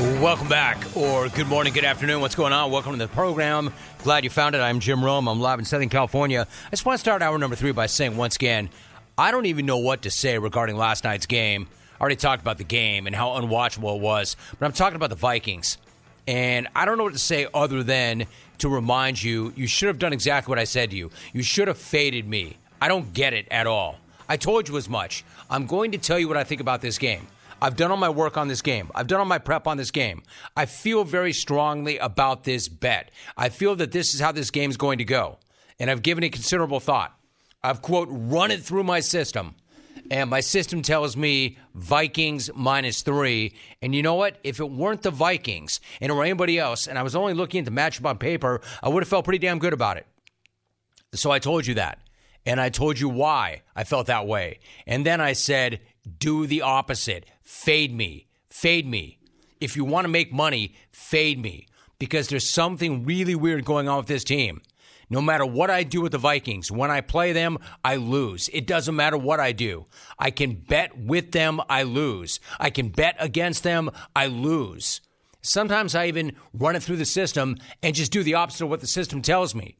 Welcome back, or good morning, good afternoon. What's going on? Welcome to the program. Glad you found it. I'm Jim Rome. I'm live in Southern California. I just want to start hour number three by saying once again, I don't even know what to say regarding last night's game. I already talked about the game and how unwatchable it was, but I'm talking about the Vikings. And I don't know what to say other than to remind you, you should have done exactly what I said to you. You should have faded me. I don't get it at all. I told you as much. I'm going to tell you what I think about this game. I've done all my work on this game. I've done all my prep on this game. I feel very strongly about this bet. I feel that this is how this game is going to go. And I've given it considerable thought. I've, quote, run it through my system. And my system tells me Vikings minus three. And you know what? If it weren't the Vikings and it were anybody else, and I was only looking at the matchup on paper, I would have felt pretty damn good about it. So I told you that. And I told you why I felt that way. And then I said, do the opposite. Fade me. Fade me. If you want to make money, fade me. Because there's something really weird going on with this team. No matter what I do with the Vikings, when I play them, I lose. It doesn't matter what I do. I can bet with them, I lose. I can bet against them, I lose. Sometimes I even run it through the system and just do the opposite of what the system tells me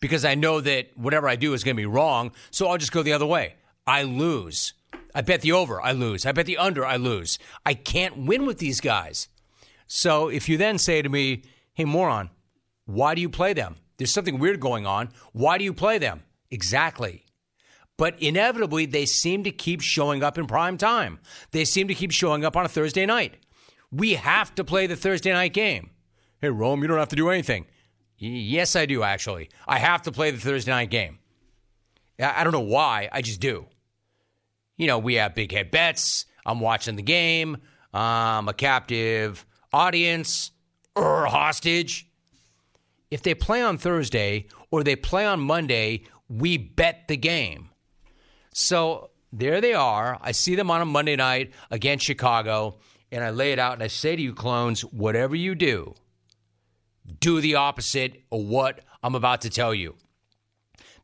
because I know that whatever I do is going to be wrong. So I'll just go the other way. I lose. I bet the over, I lose. I bet the under, I lose. I can't win with these guys. So if you then say to me, hey, moron, why do you play them? There's something weird going on. Why do you play them? Exactly. But inevitably, they seem to keep showing up in prime time. They seem to keep showing up on a Thursday night. We have to play the Thursday night game. Hey, Rome, you don't have to do anything. Y- yes, I do, actually. I have to play the Thursday night game. I I don't know why, I just do. You know, we have big head bets. I'm watching the game. I'm a captive audience or hostage. If they play on Thursday or they play on Monday, we bet the game. So there they are. I see them on a Monday night against Chicago, and I lay it out and I say to you, clones, whatever you do, do the opposite of what I'm about to tell you.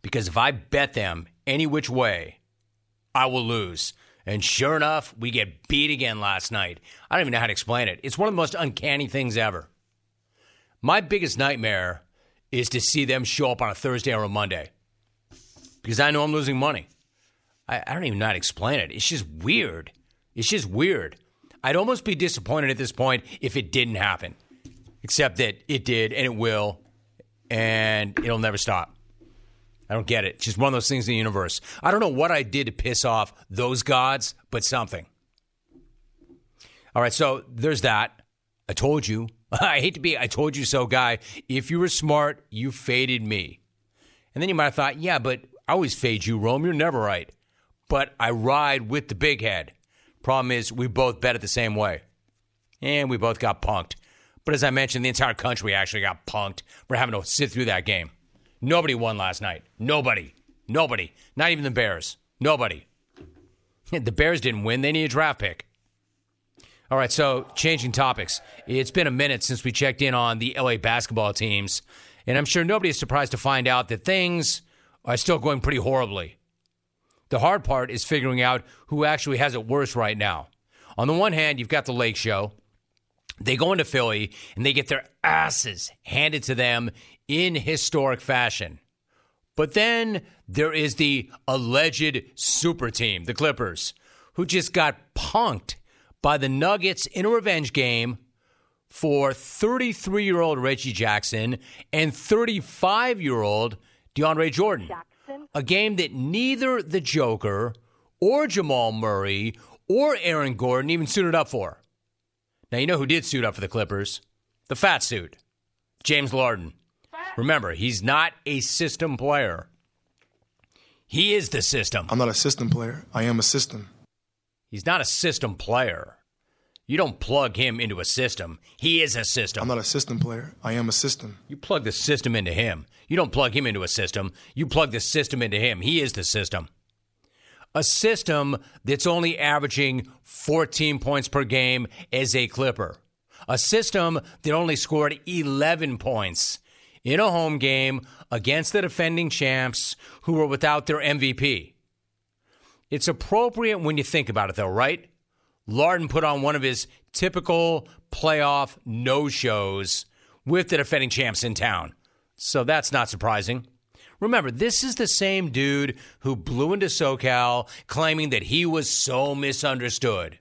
Because if I bet them any which way, I will lose. And sure enough, we get beat again last night. I don't even know how to explain it. It's one of the most uncanny things ever. My biggest nightmare is to see them show up on a Thursday or a Monday because I know I'm losing money. I, I don't even know how to explain it. It's just weird. It's just weird. I'd almost be disappointed at this point if it didn't happen, except that it did and it will, and it'll never stop. I don't get it. Just one of those things in the universe. I don't know what I did to piss off those gods, but something. All right, so there's that. I told you. I hate to be I told you so guy. If you were smart, you faded me. And then you might have thought, yeah, but I always fade you, Rome. You're never right. But I ride with the big head. Problem is, we both bet it the same way. And we both got punked. But as I mentioned, the entire country actually got punked for having to sit through that game. Nobody won last night. Nobody. Nobody. Not even the Bears. Nobody. The Bears didn't win. They need a draft pick. All right, so changing topics. It's been a minute since we checked in on the LA basketball teams, and I'm sure nobody is surprised to find out that things are still going pretty horribly. The hard part is figuring out who actually has it worse right now. On the one hand, you've got the Lake Show. They go into Philly and they get their asses handed to them in historic fashion. But then there is the alleged super team, the Clippers, who just got punked by the Nuggets in a revenge game for 33 year old Reggie Jackson and 35 year old DeAndre Jordan. Jackson. A game that neither the Joker or Jamal Murray or Aaron Gordon even suited up for. Now, you know who did suit up for the Clippers? The fat suit, James Larden. Remember, he's not a system player. He is the system. I'm not a system player. I am a system. He's not a system player. You don't plug him into a system. He is a system. I'm not a system player. I am a system. You plug the system into him. You don't plug him into a system. You plug the system into him. He is the system. A system that's only averaging 14 points per game as a Clipper. A system that only scored 11 points in a home game against the defending champs who were without their MVP. It's appropriate when you think about it, though, right? Larden put on one of his typical playoff no shows with the defending champs in town. So that's not surprising. Remember, this is the same dude who blew into SoCal claiming that he was so misunderstood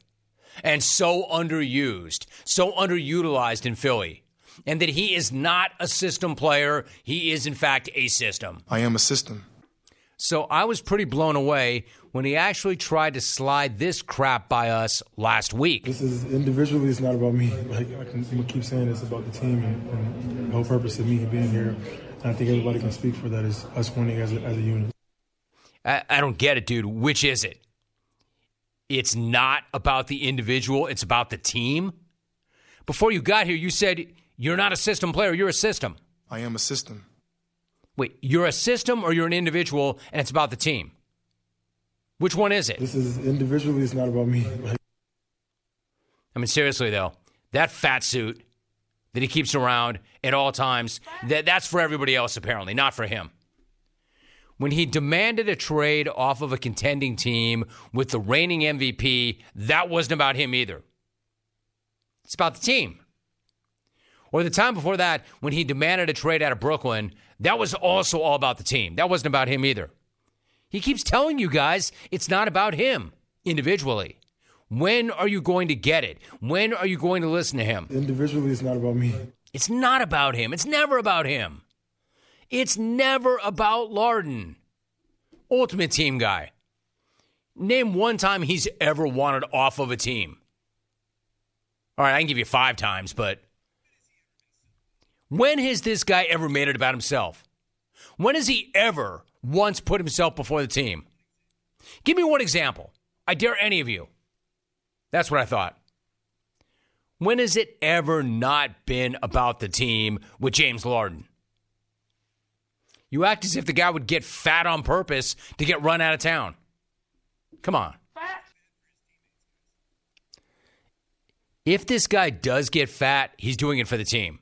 and so underused, so underutilized in Philly, and that he is not a system player. He is, in fact, a system. I am a system. So I was pretty blown away when he actually tried to slide this crap by us last week. This is individually, it's not about me. Like I can keep saying, it's about the team and, and the whole purpose of me being here. And I think everybody can speak for that is us winning as a, as a unit. I, I don't get it, dude. Which is it? It's not about the individual, it's about the team. Before you got here, you said you're not a system player, you're a system. I am a system. Wait, you're a system or you're an individual and it's about the team? Which one is it? This is individually, it's not about me. I mean, seriously, though, that fat suit that he keeps around at all times, that, that's for everybody else, apparently, not for him. When he demanded a trade off of a contending team with the reigning MVP, that wasn't about him either. It's about the team. Or the time before that, when he demanded a trade out of Brooklyn, that was also all about the team. That wasn't about him either. He keeps telling you guys it's not about him individually. When are you going to get it? When are you going to listen to him? individually, it's not about me. It's not about him. It's never about him. It's never about Larden. Ultimate team guy. Name one time he's ever wanted off of a team. All right, I can give you five times, but when has this guy ever made it about himself? When has he ever once put himself before the team? Give me one example. I dare any of you. That's what I thought. When has it ever not been about the team with James Larden? You act as if the guy would get fat on purpose to get run out of town. Come on. If this guy does get fat, he's doing it for the team.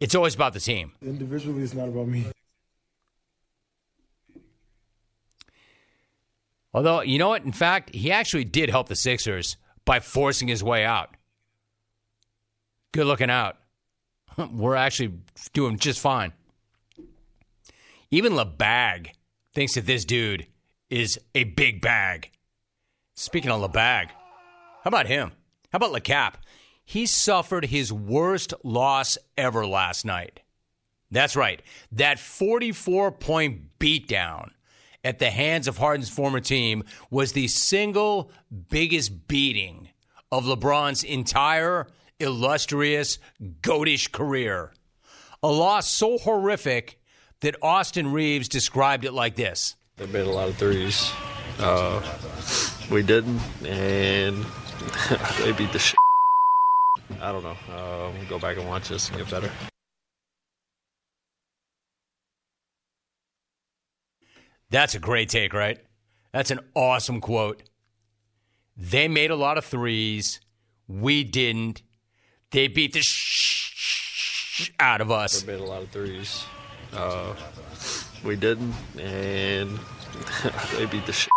It's always about the team. Individually, it's not about me. Although, you know what? In fact, he actually did help the Sixers by forcing his way out. Good looking out. We're actually doing just fine. Even LeBag thinks that this dude is a big bag. Speaking of LeBag, how about him? How about LeCap? He suffered his worst loss ever last night. That's right. That 44 point beatdown at the hands of Harden's former team was the single biggest beating of LeBron's entire illustrious, goatish career. A loss so horrific that Austin Reaves described it like this. They made a lot of threes. Uh, we didn't, and they beat the shit. I don't know. Uh, we'll go back and watch this and get better. That's a great take, right? That's an awesome quote. They made a lot of threes. We didn't. They beat the sh- out of us. They made a lot of threes. Uh, we didn't, and they beat the shit.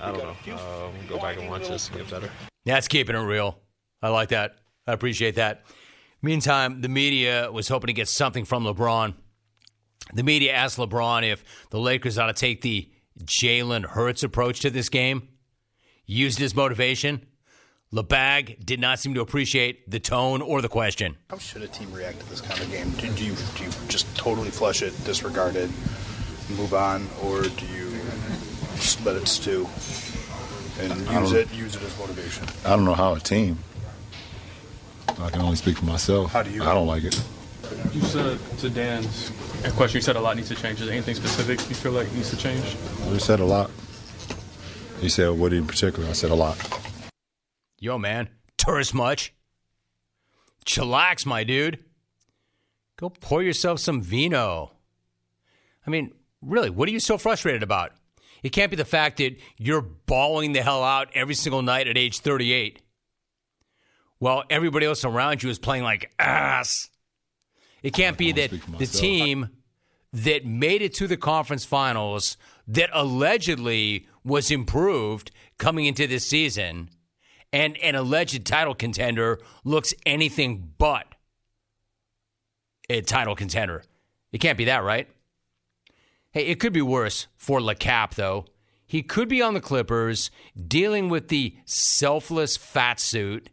I don't know. We'll go back and watch this and get better. That's keeping it real. I like that. I appreciate that. Meantime, the media was hoping to get something from LeBron. The media asked LeBron if the Lakers ought to take the Jalen Hurts approach to this game, used his motivation. LeBag did not seem to appreciate the tone or the question. How should a team react to this kind of game? Do, do you do you just totally flush it, disregard it, move on, or do you just let it stew and use it use it as motivation? I don't know how a team. I can only speak for myself. How do you- I don't like it. You said to Dan's question, you said a lot needs to change. Is there anything specific you feel like needs to change? We said a lot. You said, "What in particular?" I said a lot. Yo, man, tourist much? Chillax, my dude. Go pour yourself some vino. I mean, really, what are you so frustrated about? It can't be the fact that you're balling the hell out every single night at age 38 while everybody else around you is playing like ass. It can't be that the team that made it to the conference finals that allegedly was improved coming into this season and an alleged title contender looks anything but a title contender. It can't be that, right? Hey, it could be worse for LeCap, though. He could be on the Clippers dealing with the selfless fat suit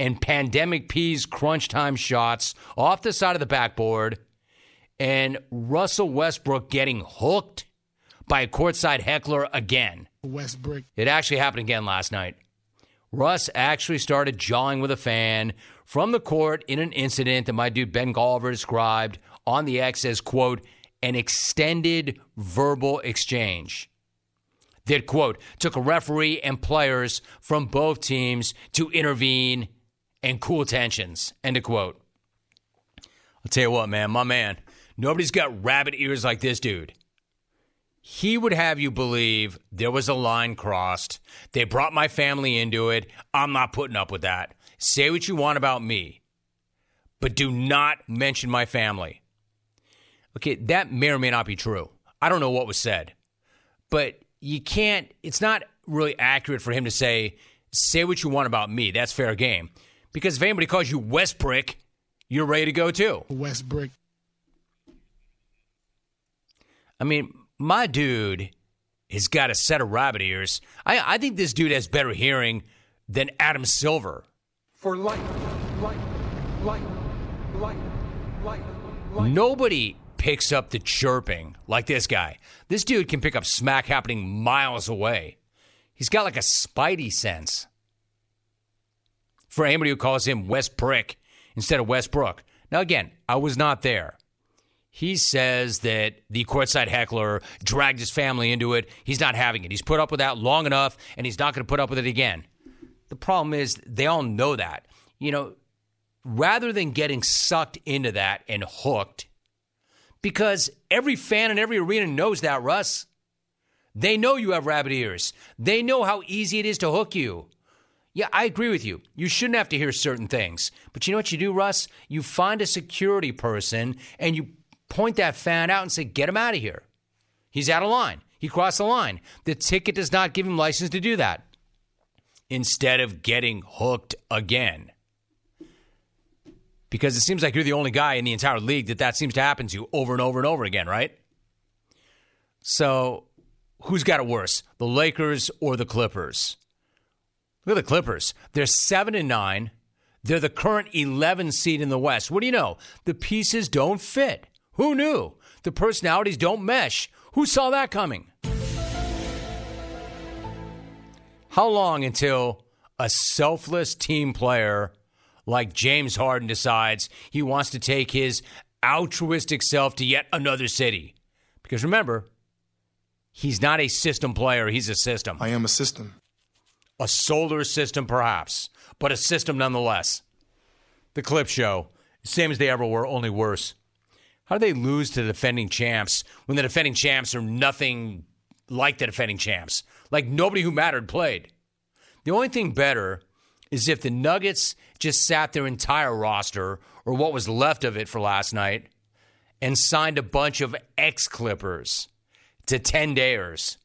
and Pandemic P's crunch time shots off the side of the backboard and Russell Westbrook getting hooked by a courtside heckler again. Westbrook. It actually happened again last night. Russ actually started jawing with a fan from the court in an incident that my dude Ben Golliver described on the X as, quote, an extended verbal exchange that, quote, took a referee and players from both teams to intervene and cool tensions, end of quote. I'll tell you what, man, my man, nobody's got rabbit ears like this dude. He would have you believe there was a line crossed. They brought my family into it. I'm not putting up with that. Say what you want about me, but do not mention my family. Okay, that may or may not be true. I don't know what was said, but you can't, it's not really accurate for him to say, say what you want about me. That's fair game. Because if anybody calls you Westbrick, you're ready to go too. Westbrook. I mean, my dude has got a set of rabbit ears. I, I think this dude has better hearing than Adam Silver. For life, life, life, life, life, life. Nobody picks up the chirping like this guy. This dude can pick up smack happening miles away. He's got like a spidey sense. For anybody who calls him West Brick instead of Westbrook. Now, again, I was not there. He says that the courtside heckler dragged his family into it. He's not having it. He's put up with that long enough, and he's not going to put up with it again. The problem is, they all know that. You know, rather than getting sucked into that and hooked, because every fan in every arena knows that, Russ. They know you have rabbit ears. They know how easy it is to hook you. Yeah, I agree with you. You shouldn't have to hear certain things. But you know what you do, Russ? You find a security person and you point that fan out and say, get him out of here. He's out of line. He crossed the line. The ticket does not give him license to do that. Instead of getting hooked again. Because it seems like you're the only guy in the entire league that that seems to happen to over and over and over again, right? So, who's got it worse, the Lakers or the Clippers? Look at the Clippers. They're 7 and 9. They're the current 11 seed in the West. What do you know? The pieces don't fit. Who knew? The personalities don't mesh. Who saw that coming? How long until a selfless team player like James Harden decides he wants to take his altruistic self to yet another city? Because remember, he's not a system player, he's a system. I am a system. A solar system, perhaps, but a system nonetheless. The clip show, same as they ever were, only worse. How do they lose to the defending champs when the defending champs are nothing like the defending champs? Like nobody who mattered played. The only thing better is if the Nuggets just sat their entire roster, or what was left of it for last night, and signed a bunch of ex Clippers to 10 dayers.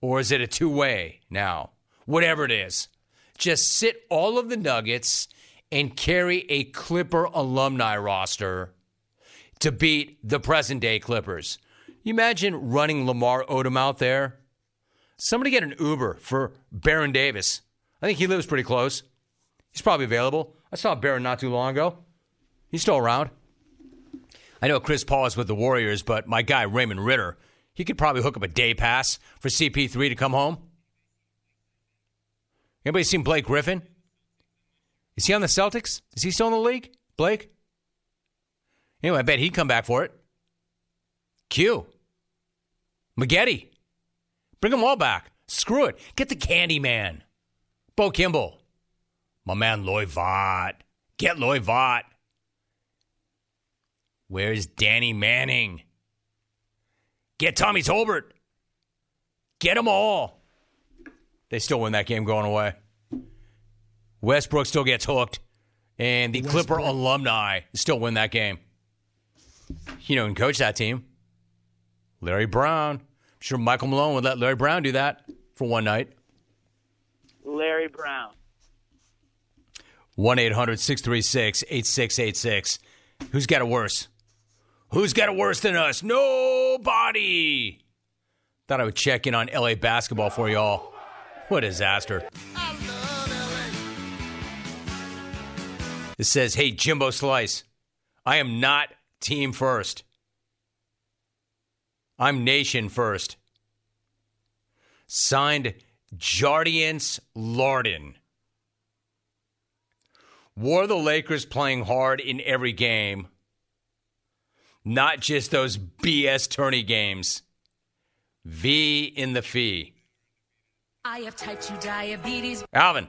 Or is it a two way now? Whatever it is. Just sit all of the Nuggets and carry a Clipper alumni roster to beat the present day Clippers. You imagine running Lamar Odom out there? Somebody get an Uber for Baron Davis. I think he lives pretty close. He's probably available. I saw Baron not too long ago. He's still around. I know Chris Paul is with the Warriors, but my guy Raymond Ritter, he could probably hook up a day pass for CP3 to come home. Anybody seen Blake Griffin? Is he on the Celtics? Is he still in the league? Blake? Anyway, I bet he'd come back for it. Q. Maggette. Bring them all back. Screw it. Get the Candy Man. Bo Kimble. My man Loy Vaught. Get Loy Vaught. Where's Danny Manning? Get Tommy Tolbert. Get them all. They still win that game going away. Westbrook still gets hooked, and the Westbrook. Clipper alumni still win that game. You know, and coach that team. Larry Brown. I'm sure Michael Malone would let Larry Brown do that for one night. Larry Brown. 1 800 636 8686. Who's got it worse? Who's got it worse than us? Nobody. Thought I would check in on LA basketball for y'all. What a disaster. It says, Hey, Jimbo Slice, I am not team first. I'm nation first. Signed Jardiance Larden. Were the Lakers playing hard in every game? Not just those BS tourney games. V in the fee. I have type 2 diabetes. Alvin.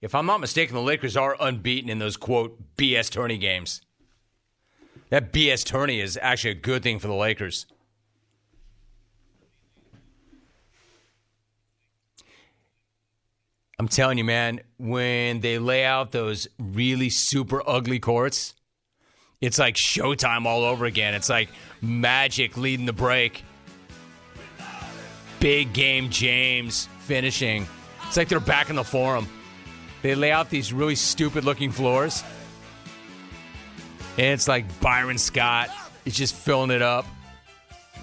If I'm not mistaken, the Lakers are unbeaten in those quote BS tourney games. That BS tourney is actually a good thing for the Lakers. I'm telling you, man, when they lay out those really super ugly courts, it's like showtime all over again. It's like magic leading the break. Big game James finishing. It's like they're back in the forum. They lay out these really stupid looking floors. And it's like Byron Scott is just filling it up.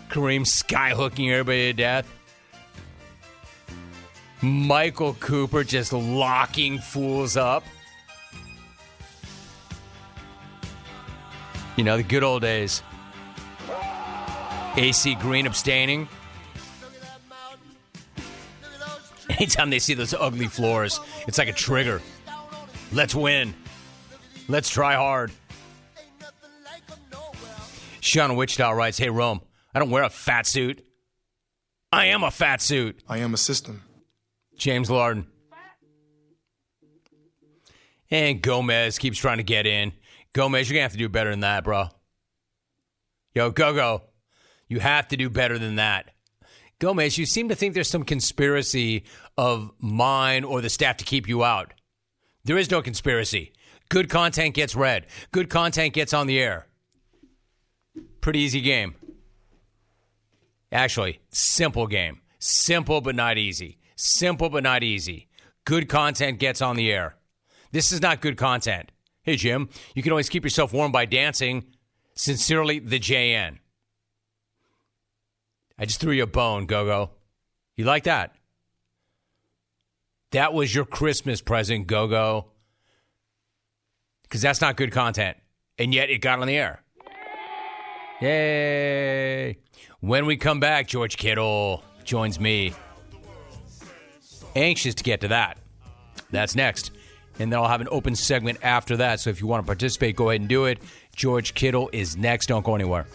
Kareem skyhooking everybody to death. Michael Cooper just locking fools up. You know, the good old days. AC Green abstaining. Anytime they see those ugly floors, it's like a trigger. Let's win. Let's try hard. Sean Wichita writes, Hey, Rome, I don't wear a fat suit. I am a fat suit. I am a system. James Larden. And Gomez keeps trying to get in. Gomez, you're going to have to do better than that, bro. Yo, go, go. You have to do better than that. Gomez, you seem to think there's some conspiracy of mine or the staff to keep you out. There is no conspiracy. Good content gets read, good content gets on the air. Pretty easy game. Actually, simple game. Simple but not easy. Simple but not easy. Good content gets on the air. This is not good content. Hey, Jim, you can always keep yourself warm by dancing. Sincerely, the JN. I just threw you a bone, Go Go. You like that? That was your Christmas present, Go Go. Because that's not good content. And yet it got on the air. Yay. When we come back, George Kittle joins me. Anxious to get to that. That's next. And then I'll have an open segment after that. So if you want to participate, go ahead and do it. George Kittle is next. Don't go anywhere.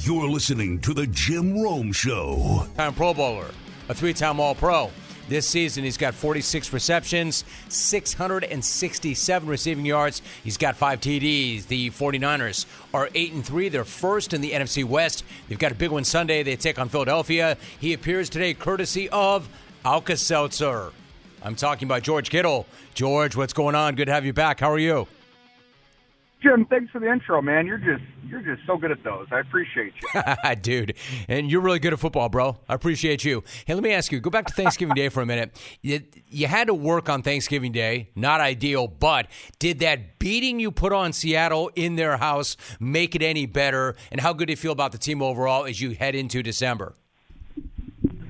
You're listening to The Jim Rome Show. Time Pro Bowler, a three time All Pro. This season, he's got 46 receptions, 667 receiving yards. He's got five TDs. The 49ers are 8 and 3. They're first in the NFC West. They've got a big one Sunday. They take on Philadelphia. He appears today courtesy of Alka Seltzer. I'm talking about George Kittle. George, what's going on? Good to have you back. How are you? Jim, thanks for the intro, man. You're just you're just so good at those. I appreciate you. Dude, and you're really good at football, bro. I appreciate you. Hey, let me ask you, go back to Thanksgiving Day for a minute. You, you had to work on Thanksgiving Day. Not ideal, but did that beating you put on Seattle in their house make it any better? And how good do you feel about the team overall as you head into December?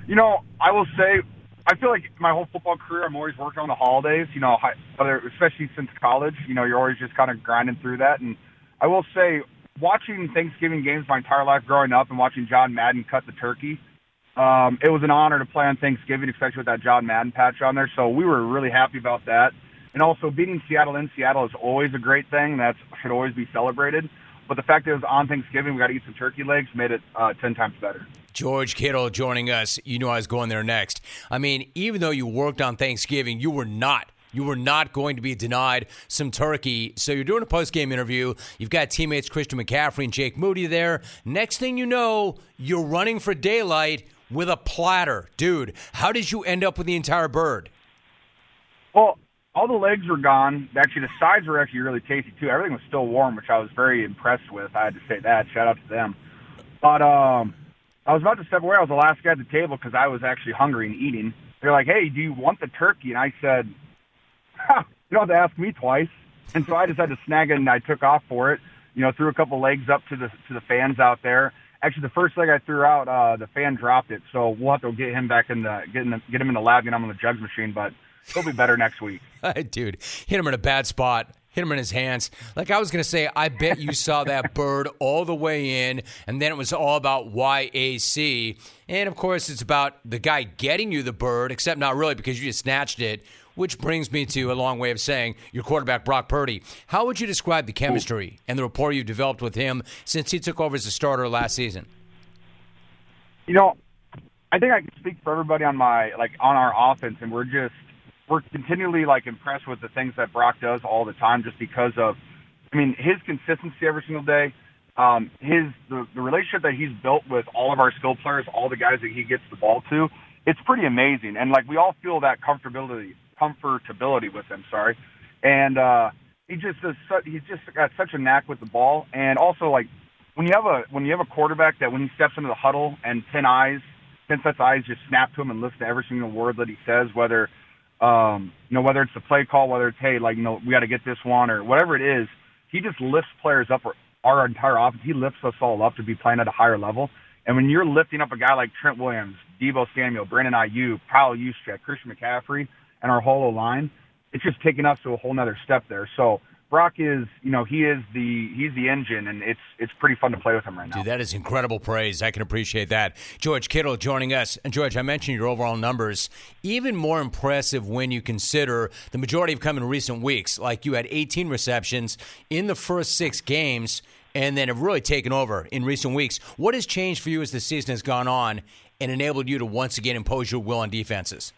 You know, I will say I feel like my whole football career, I'm always working on the holidays. You know, whether especially since college, you know, you're always just kind of grinding through that. And I will say, watching Thanksgiving games my entire life growing up and watching John Madden cut the turkey, um, it was an honor to play on Thanksgiving, especially with that John Madden patch on there. So we were really happy about that. And also, beating Seattle in Seattle is always a great thing. That should always be celebrated. But the fact that it was on Thanksgiving, we got to eat some turkey legs, made it uh, ten times better. George Kittle joining us. You knew I was going there next. I mean, even though you worked on Thanksgiving, you were not. You were not going to be denied some turkey. So you're doing a post game interview. You've got teammates Christian McCaffrey and Jake Moody there. Next thing you know, you're running for daylight with a platter. Dude, how did you end up with the entire bird? Well, all the legs were gone. Actually, the sides were actually really tasty too. Everything was still warm, which I was very impressed with. I had to say that. Shout out to them. But um, I was about to step away. I was the last guy at the table because I was actually hungry and eating. they're like, "Hey, do you want the turkey?" And I said, ha, "You don't have to ask me twice." And so I decided to snag it, and I took off for it. You know, threw a couple legs up to the to the fans out there. Actually, the first leg I threw out, uh, the fan dropped it, so we'll have to get him back in the get in the, get him in the lab, get him on the jugs machine. But he'll be better next week. Dude, hit him in a bad spot. Hit him in his hands. Like I was going to say, I bet you saw that bird all the way in, and then it was all about YAC. And of course, it's about the guy getting you the bird, except not really because you just snatched it. Which brings me to a long way of saying your quarterback, Brock Purdy. How would you describe the chemistry and the rapport you've developed with him since he took over as a starter last season? You know, I think I can speak for everybody on my like on our offense, and we're just we're continually like impressed with the things that Brock does all the time, just because of, I mean, his consistency every single day, um, his the, the relationship that he's built with all of our skill players, all the guys that he gets the ball to, it's pretty amazing, and like we all feel that comfortability comfortability with him. Sorry, and uh, he just does. Su- he's just got such a knack with the ball, and also like when you have a when you have a quarterback that when he steps into the huddle and ten eyes, ten sets of eyes just snap to him and listen to every single word that he says, whether um, you know whether it's the play call, whether it's hey like you know we got to get this one or whatever it is, he just lifts players up. Our entire offense, he lifts us all up to be playing at a higher level. And when you're lifting up a guy like Trent Williams, Deebo Samuel, Brandon Aiyuk, Kyle Juszczyk, Christian McCaffrey, and our whole line, it's just taking us to a whole nother step there. So Brock is, you know, he is the he's the engine, and it's it's pretty fun to play with him right now. Dude, that is incredible praise. I can appreciate that. George Kittle joining us, and George, I mentioned your overall numbers. Even more impressive when you consider the majority have come in recent weeks. Like you had 18 receptions in the first six games, and then have really taken over in recent weeks. What has changed for you as the season has gone on, and enabled you to once again impose your will on defenses?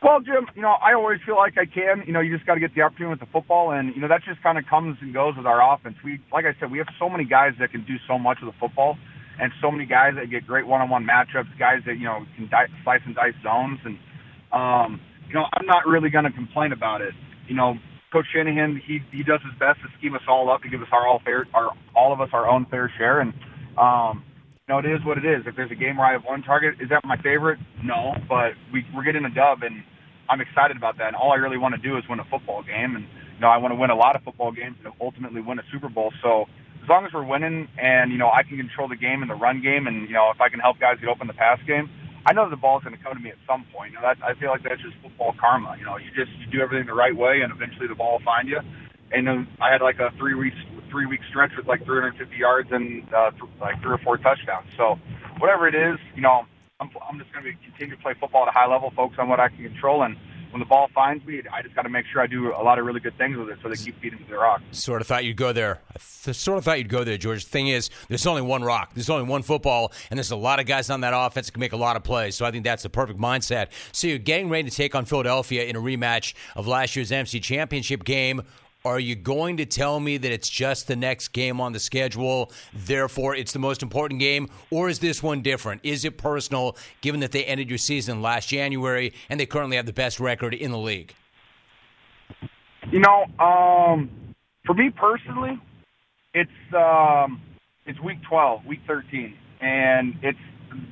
Well, Jim, you know, I always feel like I can. You know, you just got to get the opportunity with the football, and you know that just kind of comes and goes with our offense. We, like I said, we have so many guys that can do so much with the football, and so many guys that get great one-on-one matchups. Guys that you know can di- slice and dice zones, and um, you know, I'm not really going to complain about it. You know, Coach Shanahan, he he does his best to scheme us all up to give us our all fair, our all of us our own fair share, and um, you know, it is what it is. If there's a game where I have one target, is that my favorite? No, but we, we're getting a dub, and I'm excited about that. And all I really want to do is win a football game, and you know, I want to win a lot of football games and ultimately win a Super Bowl. So as long as we're winning, and you know, I can control the game in the run game, and you know, if I can help guys get open the pass game, I know the ball's going to come to me at some point. You know, that, I feel like that's just football karma. You know, you just you do everything the right way, and eventually the ball will find you. And I had like a three week three week stretch with like 350 yards and uh, like three or four touchdowns. So whatever it is, you know, I'm, I'm just going to continue to play football at a high level, focus on what I can control, and when the ball finds me, I just got to make sure I do a lot of really good things with it so they keep feeding me the rock. Sort of thought you'd go there. I th- sort of thought you'd go there, George. The thing is, there's only one rock. There's only one football, and there's a lot of guys on that offense that can make a lot of plays. So I think that's the perfect mindset. So you're getting ready to take on Philadelphia in a rematch of last year's NFC Championship game. Are you going to tell me that it's just the next game on the schedule, therefore it's the most important game, or is this one different? Is it personal, given that they ended your season last January and they currently have the best record in the league? You know, um, for me personally, it's um, it's week 12, week 13, and it's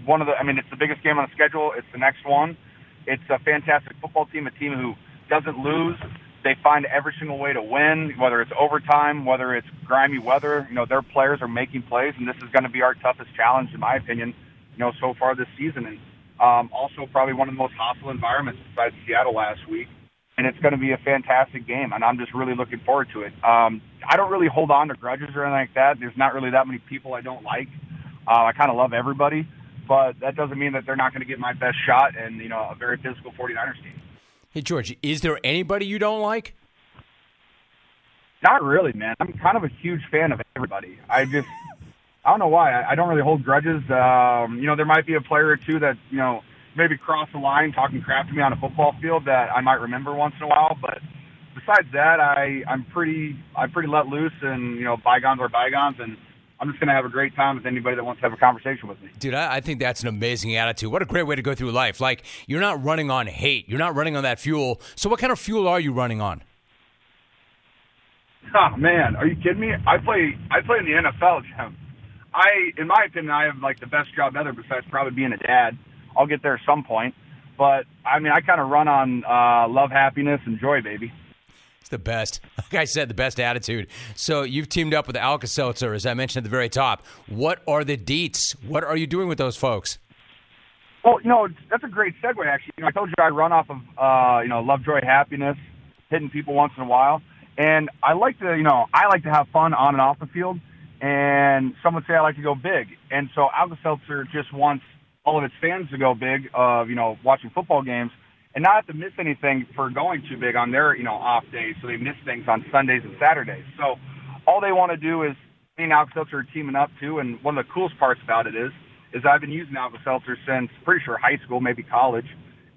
one of the. I mean, it's the biggest game on the schedule. It's the next one. It's a fantastic football team, a team who doesn't lose. They find every single way to win, whether it's overtime, whether it's grimy weather. You know, their players are making plays, and this is going to be our toughest challenge, in my opinion. You know, so far this season, and um, also probably one of the most hostile environments besides Seattle last week. And it's going to be a fantastic game, and I'm just really looking forward to it. Um, I don't really hold on to grudges or anything like that. There's not really that many people I don't like. Uh, I kind of love everybody, but that doesn't mean that they're not going to get my best shot and you know a very physical 49ers team. Hey, George, is there anybody you don't like? Not really, man. I'm kind of a huge fan of everybody. I just, I don't know why. I, I don't really hold grudges. Um, you know, there might be a player or two that, you know, maybe cross the line talking crap to me on a football field that I might remember once in a while. But besides that, I, I'm pretty, I'm pretty let loose and, you know, bygones are bygones. And I'm just going to have a great time with anybody that wants to have a conversation with me. Dude, I, I, think that's an amazing attitude. What a great way to go through life. Like, you're not running on hate, you're not running on that fuel. So, what kind of fuel are you running on? Oh, man, are you kidding me? I play, I play in the NFL, Jim. I, in my opinion, I have like the best job ever besides probably being a dad. I'll get there at some point. But I mean, I kind of run on uh, love, happiness, and joy, baby. It's the best. Like I said, the best attitude. So you've teamed up with Alka Seltzer, as I mentioned at the very top. What are the deets? What are you doing with those folks? Well, you know, that's a great segue. Actually, you know, I told you I run off of uh, you know love, joy, happiness, hitting people once in a while, and I like to, you know, I like to have fun on and off the field. And some would say I like to go big, and so Alka Seltzer just wants all of its fans to go big of you know watching football games and not have to miss anything for going too big on their, you know, off days. So they miss things on Sundays and Saturdays. So all they want to do is me and Alka-Seltzer are teaming up too. And one of the coolest parts about it is, is I've been using Alka-Seltzer since pretty sure high school, maybe college.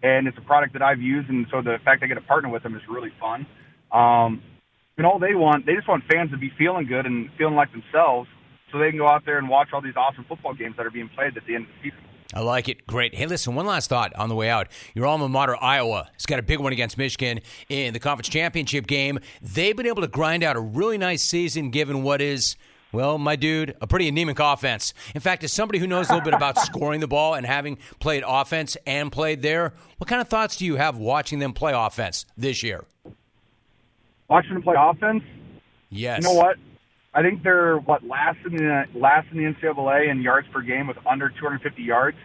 And it's a product that I've used. And so the fact I get to partner with them is really fun. Um, and all they want, they just want fans to be feeling good and feeling like themselves so they can go out there and watch all these awesome football games that are being played at the end of the season. I like it. Great. Hey, listen, one last thought on the way out. Your alma mater, Iowa, has got a big one against Michigan in the conference championship game. They've been able to grind out a really nice season given what is, well, my dude, a pretty anemic offense. In fact, as somebody who knows a little bit about scoring the ball and having played offense and played there, what kind of thoughts do you have watching them play offense this year? Watching them play offense? Yes. You know what? I think they're what last in the last in the NCAA in yards per game with under 250 yards.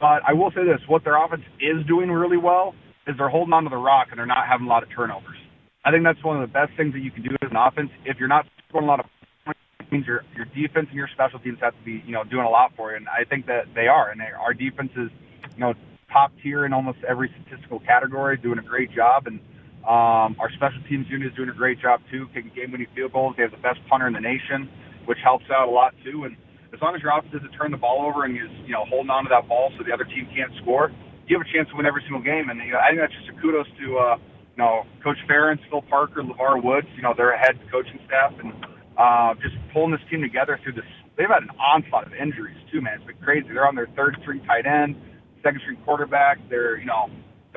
But I will say this: what their offense is doing really well is they're holding on to the rock and they're not having a lot of turnovers. I think that's one of the best things that you can do as an offense. If you're not scoring a lot of points, it means your your defense and your special teams have to be you know doing a lot for you. And I think that they are. And they, our defense is you know top tier in almost every statistical category, doing a great job. And um, our special teams unit is doing a great job too, kicking game-winning field goals. They have the best punter in the nation, which helps out a lot too. And as long as your offense doesn't turn the ball over and is you know holding on to that ball so the other team can't score, you have a chance to win every single game. And you know, I think that's just a kudos to uh, you know Coach Ferentz, Phil Parker, LeVar Woods. You know their head coaching staff and uh, just pulling this team together through this. They've had an onslaught of injuries too, man. It's been crazy. They're on their third string tight end, second string quarterback. They're you know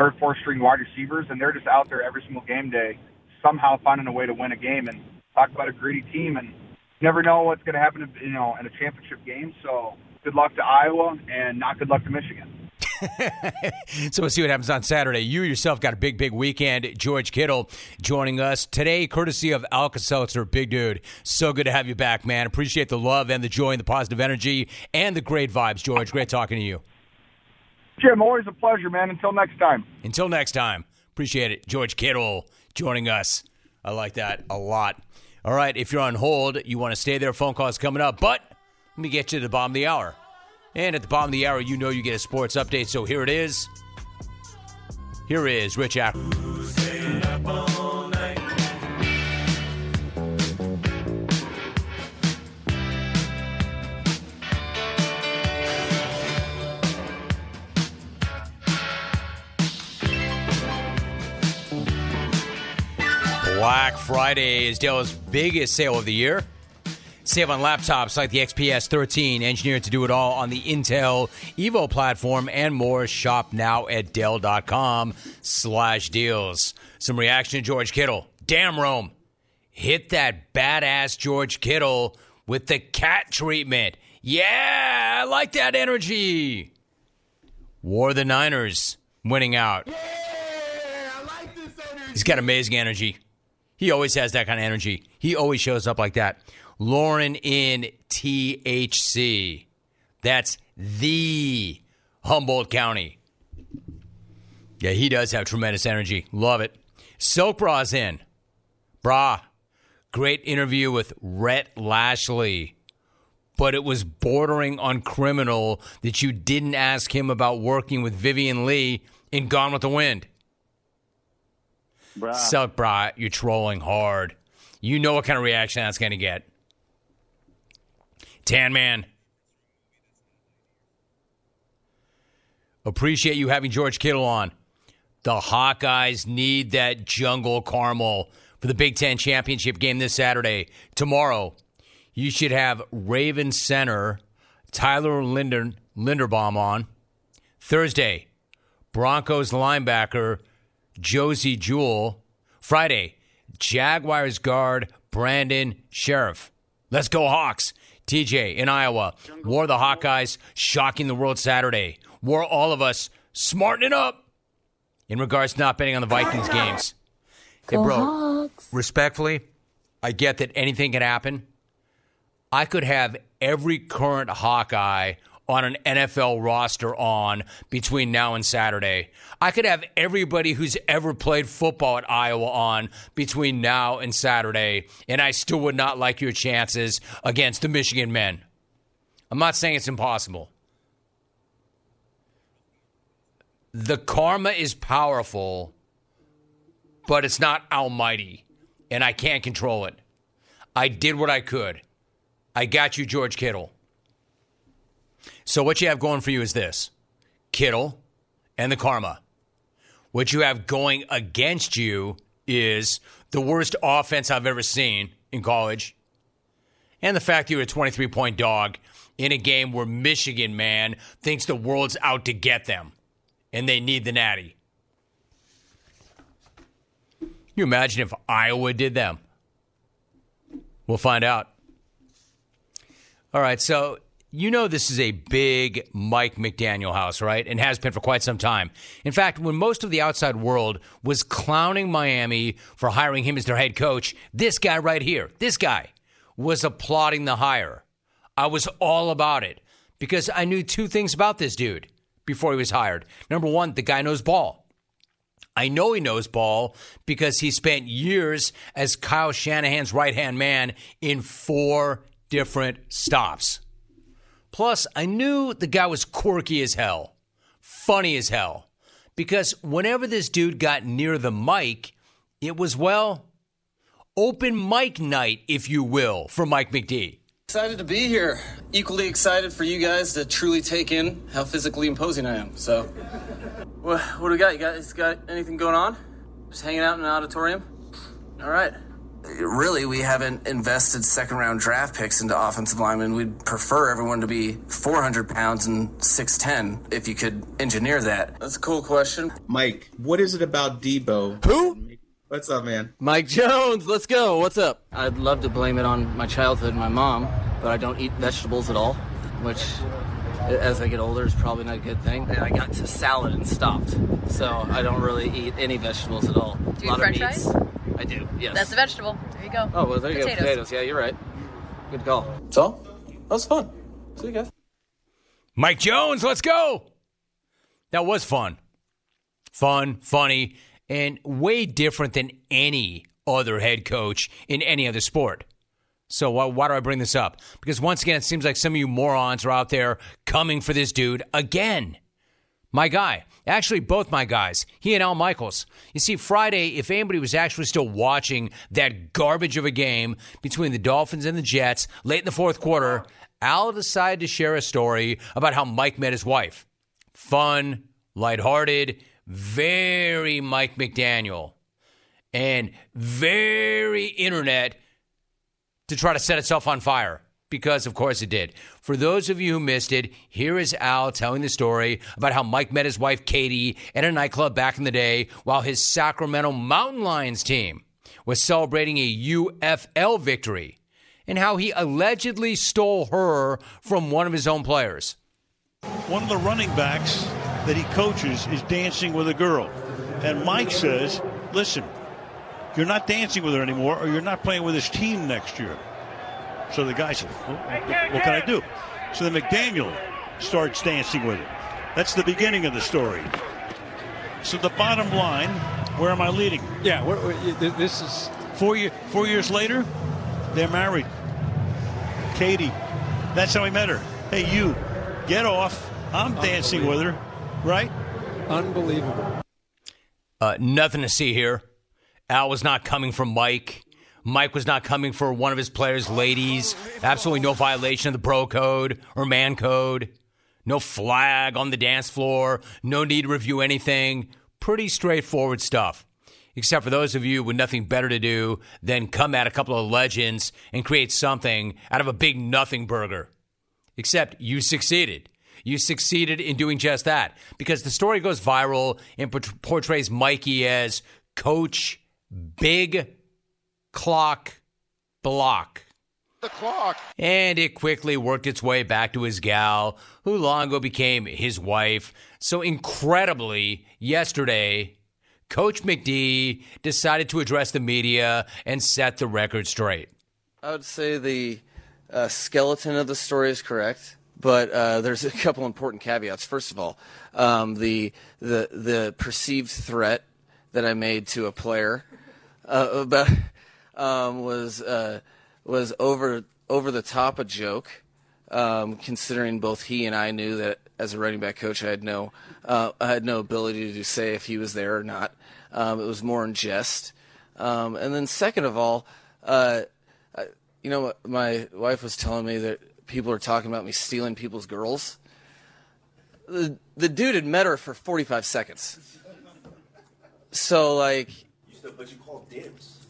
third, fourth string wide receivers, and they're just out there every single game day, somehow finding a way to win a game. And talk about a greedy team, and never know what's going to happen, you know, in a championship game. So good luck to Iowa, and not good luck to Michigan. so we'll see what happens on Saturday. You yourself got a big, big weekend. George Kittle joining us today, courtesy of Alka Seltzer. Big dude. So good to have you back, man. Appreciate the love and the joy and the positive energy and the great vibes, George. Great talking to you. Jim, always a pleasure, man. Until next time. Until next time. Appreciate it. George Kittle joining us. I like that a lot. All right, if you're on hold, you want to stay there. Phone calls coming up, but let me get you to the bottom of the hour. And at the bottom of the hour, you know you get a sports update. So here it is. Here is Rich Akron. Black Friday is Dell's biggest sale of the year. Save on laptops like the XPS 13, engineered to do it all on the Intel Evo platform and more. Shop now at Dell.com slash deals. Some reaction to George Kittle. Damn Rome. Hit that badass George Kittle with the cat treatment. Yeah, I like that energy. War the Niners winning out. Yeah, like He's got amazing energy. He always has that kind of energy. He always shows up like that. Lauren in THC. That's the Humboldt County. Yeah, he does have tremendous energy. Love it. Silk Bra's in. Bra, great interview with Rhett Lashley. But it was bordering on criminal that you didn't ask him about working with Vivien Leigh in Gone with the Wind. Bra. Silk Bra, you're trolling hard. You know what kind of reaction that's going to get. Tan Man. Appreciate you having George Kittle on. The Hawkeyes need that jungle caramel for the Big Ten championship game this Saturday. Tomorrow, you should have Raven center Tyler Linder, Linderbaum on. Thursday, Broncos linebacker Josey Jewell. Friday, Jaguars guard Brandon Scherff. Let's go, Hawks. TJ in Iowa. War the Hawkeyes, shocking the world Saturday. War all of us, smartening up. in regards to not betting on the Vikings games. Hey, bro, Hawks. respectfully, I get that anything can happen. I could have every current Hawkeye on an NFL roster on between now and Saturday. I could have everybody who's ever played football at Iowa on between now and Saturday, and I still would not like your chances against the Michigan men. I'm not saying it's impossible. The karma is powerful, but it's not almighty, and I can't control it. I did what I could. I got you, George Kittle. So, what you have going for you is this Kittle and the karma. What you have going against you is the worst offense I've ever seen in college, and the fact you're a 23 point dog in a game where Michigan, man, thinks the world's out to get them and they need the natty. Can you imagine if Iowa did them? We'll find out. All right, so you know this is a big Mike McDaniel house, right? And has been for quite some time. In fact, when most of the outside world was clowning Miami for hiring him as their head coach, this guy right here, this guy, was applauding the hire. I was all about it because I knew two things about this dude before he was hired. Number one, the guy knows ball. I know he knows ball because he spent years as Kyle Shanahan's right hand man in four different stops. Plus, I knew the guy was quirky as hell, funny as hell, because whenever this dude got near the mic, it was, well, open mic night, if you will, for Mike McD. Excited to be here. Equally excited for you guys to truly take in how physically imposing I am. So, what, what do we got? You guys got anything going on? Just hanging out in an auditorium? All right. Really, we haven't invested second round draft picks into offensive linemen. We'd prefer everyone to be 400 pounds and 6'10 if you could engineer that. That's a cool question. Mike, what is it about Deebo? Who? What's up, man? Mike Jones, let's go. What's up? I'd love to blame it on my childhood and my mom, but I don't eat vegetables at all, which as I get older is probably not a good thing. And I got to salad and stopped, so I don't really eat any vegetables at all. Do a you lot eat of french meats. fries? I do, yes. That's a vegetable. There you go. Oh, well, there you Potatoes. go. Potatoes. Yeah, you're right. Good call. That's all? That was fun. See you guys. Mike Jones, let's go. That was fun. Fun, funny, and way different than any other head coach in any other sport. So why, why do I bring this up? Because once again, it seems like some of you morons are out there coming for this dude again. My guy. Actually, both my guys. He and Al Michaels. You see, Friday, if anybody was actually still watching that garbage of a game between the Dolphins and the Jets late in the fourth quarter, Al decided to share a story about how Mike met his wife. Fun, lighthearted, very Mike McDaniel, and very internet to try to set itself on fire. Because, of course, it did. For those of you who missed it, here is Al telling the story about how Mike met his wife, Katie, at a nightclub back in the day while his Sacramento Mountain Lions team was celebrating a UFL victory, and how he allegedly stole her from one of his own players. One of the running backs that he coaches is dancing with a girl. And Mike says, listen, you're not dancing with her anymore, or you're not playing with his team next year. So the guy said, well, what can I do? So then McDaniel starts dancing with her. That's the beginning of the story. So the bottom line, where am I leading? Yeah, we're, we're, this is four year, four years later. They're married. Katie, that's how he met her. Hey, you, get off. I'm dancing with her, right? Unbelievable. Uh, nothing to see here. Al was not coming for Mike. Mike was not coming for one of his players' ladies. Absolutely no violation of the bro code or man code. No flag on the dance floor. No need to review anything. Pretty straightforward stuff. Except for those of you with nothing better to do than come at a couple of legends and create something out of a big nothing burger. Except you succeeded. You succeeded in doing just that because the story goes viral and portrays Mikey as Coach Big Clock Block. The clock. And it quickly worked its way back to his gal, who long ago became his wife. So incredibly, yesterday, Coach McD decided to address the media and set the record straight. I would say the uh, skeleton of the story is correct, but uh, there's a couple important caveats. First of all, um, the the the perceived threat that I made to a player uh, about um, was uh, was over over the top a joke, um, considering both he and I knew that as a running back coach, I had no uh, I had no ability to say if he was there or not. Um, it was more in jest, um, and then second of all. Uh, I, you know, my wife was telling me that people are talking about me stealing people's girls. The the dude had met her for 45 seconds. So like, But you called dibs.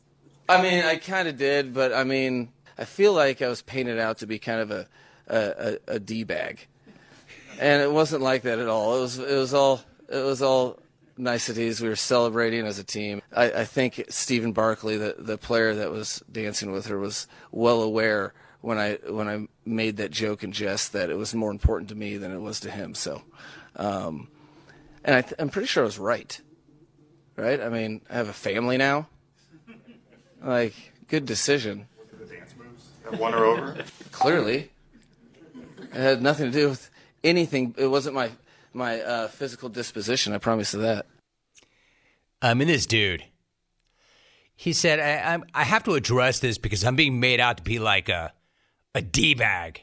I mean, I kind of did, but I mean, I feel like I was painted out to be kind of a a, a, a d bag, and it wasn't like that at all. It was it was all it was all niceties. We were celebrating as a team. I, I think Stephen Barkley, the the player that was dancing with her, was well aware when I when I made that joke and jest that it was more important to me than it was to him. So, um, and I I'm pretty sure I was right. Right? I mean, I have a family now. Like, good decision. Have won her over. Clearly, it had nothing to do with anything. It wasn't my my uh, physical disposition. I promise you that. I mean, this dude. He said, I, I'm, I have to address this because I'm being made out to be like a, a D bag.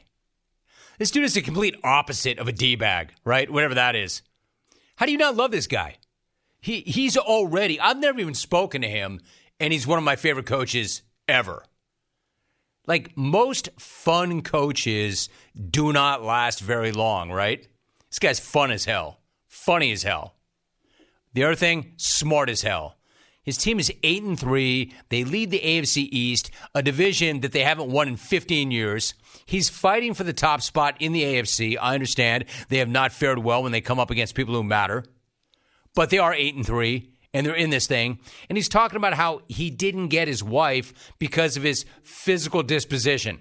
This dude is the complete opposite of a D bag, right? Whatever that is. How do you not love this guy? He, he's already, I've never even spoken to him, and he's one of my favorite coaches ever. Like most fun coaches do not last very long, right? This guy's fun as hell, funny as hell. The other thing, smart as hell. His team is 8 and 3. They lead the AFC East, a division that they haven't won in 15 years. He's fighting for the top spot in the AFC. I understand they have not fared well when they come up against people who matter. But they are 8 and 3 and they're in this thing. And he's talking about how he didn't get his wife because of his physical disposition.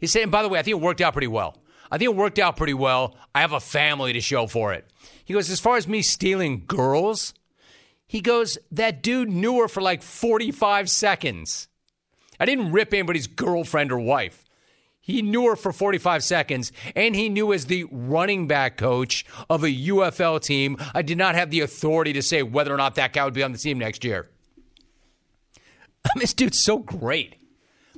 He's saying, by the way, I think it worked out pretty well. I think it worked out pretty well. I have a family to show for it. He goes, as far as me stealing girls, he goes, that dude knew her for like 45 seconds. I didn't rip anybody's girlfriend or wife. He knew her for 45 seconds, and he knew as the running back coach of a UFL team, I did not have the authority to say whether or not that guy would be on the team next year. I mean, this dude's so great.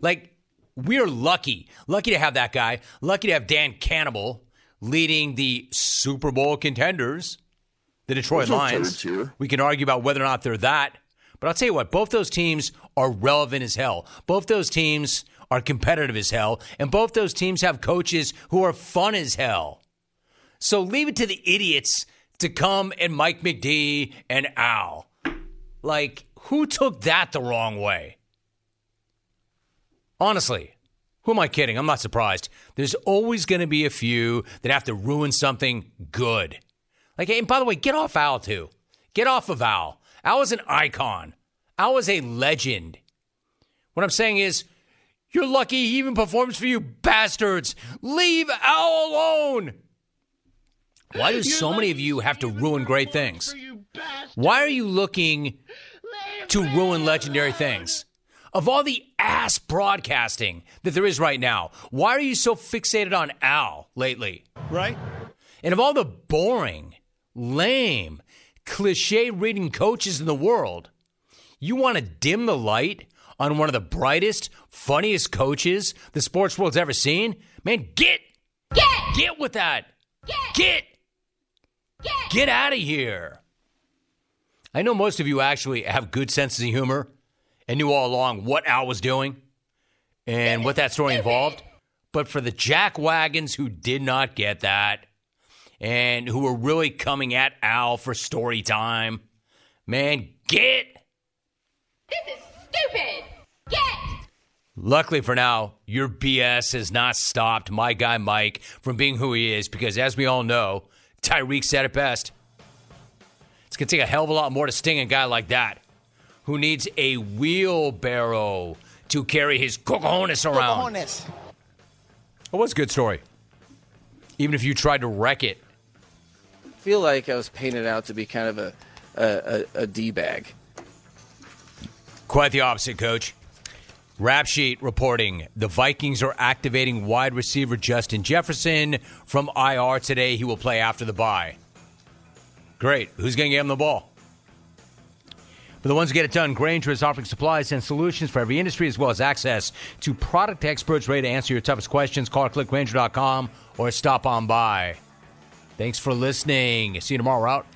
Like, we're lucky, lucky to have that guy, lucky to have Dan Campbell leading the Super Bowl contenders, the Detroit Lions. We can argue about whether or not they're that. But I'll tell you what, both those teams are relevant as hell. Both those teams are competitive as hell. And both those teams have coaches who are fun as hell. So leave it to the idiots to come and Mike McD and Al. Like, who took that the wrong way? Honestly, who am I kidding? I'm not surprised. There's always going to be a few that have to ruin something good. Like, and by the way, get off Al too. Get off of Al. Al is an icon. Al is a legend. What I'm saying is, you're lucky he even performs for you bastards. Leave Al alone. Why do so many of you have to ruin great things? Why are you looking to ruin legendary things? Of all the ass broadcasting that there is right now, why are you so fixated on Al lately? Right? And of all the boring, lame, cliche reading coaches in the world, you want to dim the light on one of the brightest, funniest coaches the sports world's ever seen? Man, get get get with that. Get get, get out of here. I know most of you actually have good senses of humor and knew all along what Al was doing and what that story involved. But for the jack wagons who did not get that and who were really coming at Al for story time, man, get. This is. Get. Luckily for now, your BS has not stopped my guy Mike from being who he is because, as we all know, Tyreek said it best. It's going to take a hell of a lot more to sting a guy like that who needs a wheelbarrow to carry his cojones around. It was a good story. Even if you tried to wreck it. I feel like I was painted out to be kind of a a, a, a d bag. Quite the opposite, coach. Rap sheet reporting the Vikings are activating wide receiver Justin Jefferson from IR today. He will play after the bye. Great. Who's going to get him the ball? For the ones who get it done, Grainger is offering supplies and solutions for every industry as well as access to product experts ready to answer your toughest questions. Call or click Grainger.com or stop on by. Thanks for listening. See you tomorrow. We're out.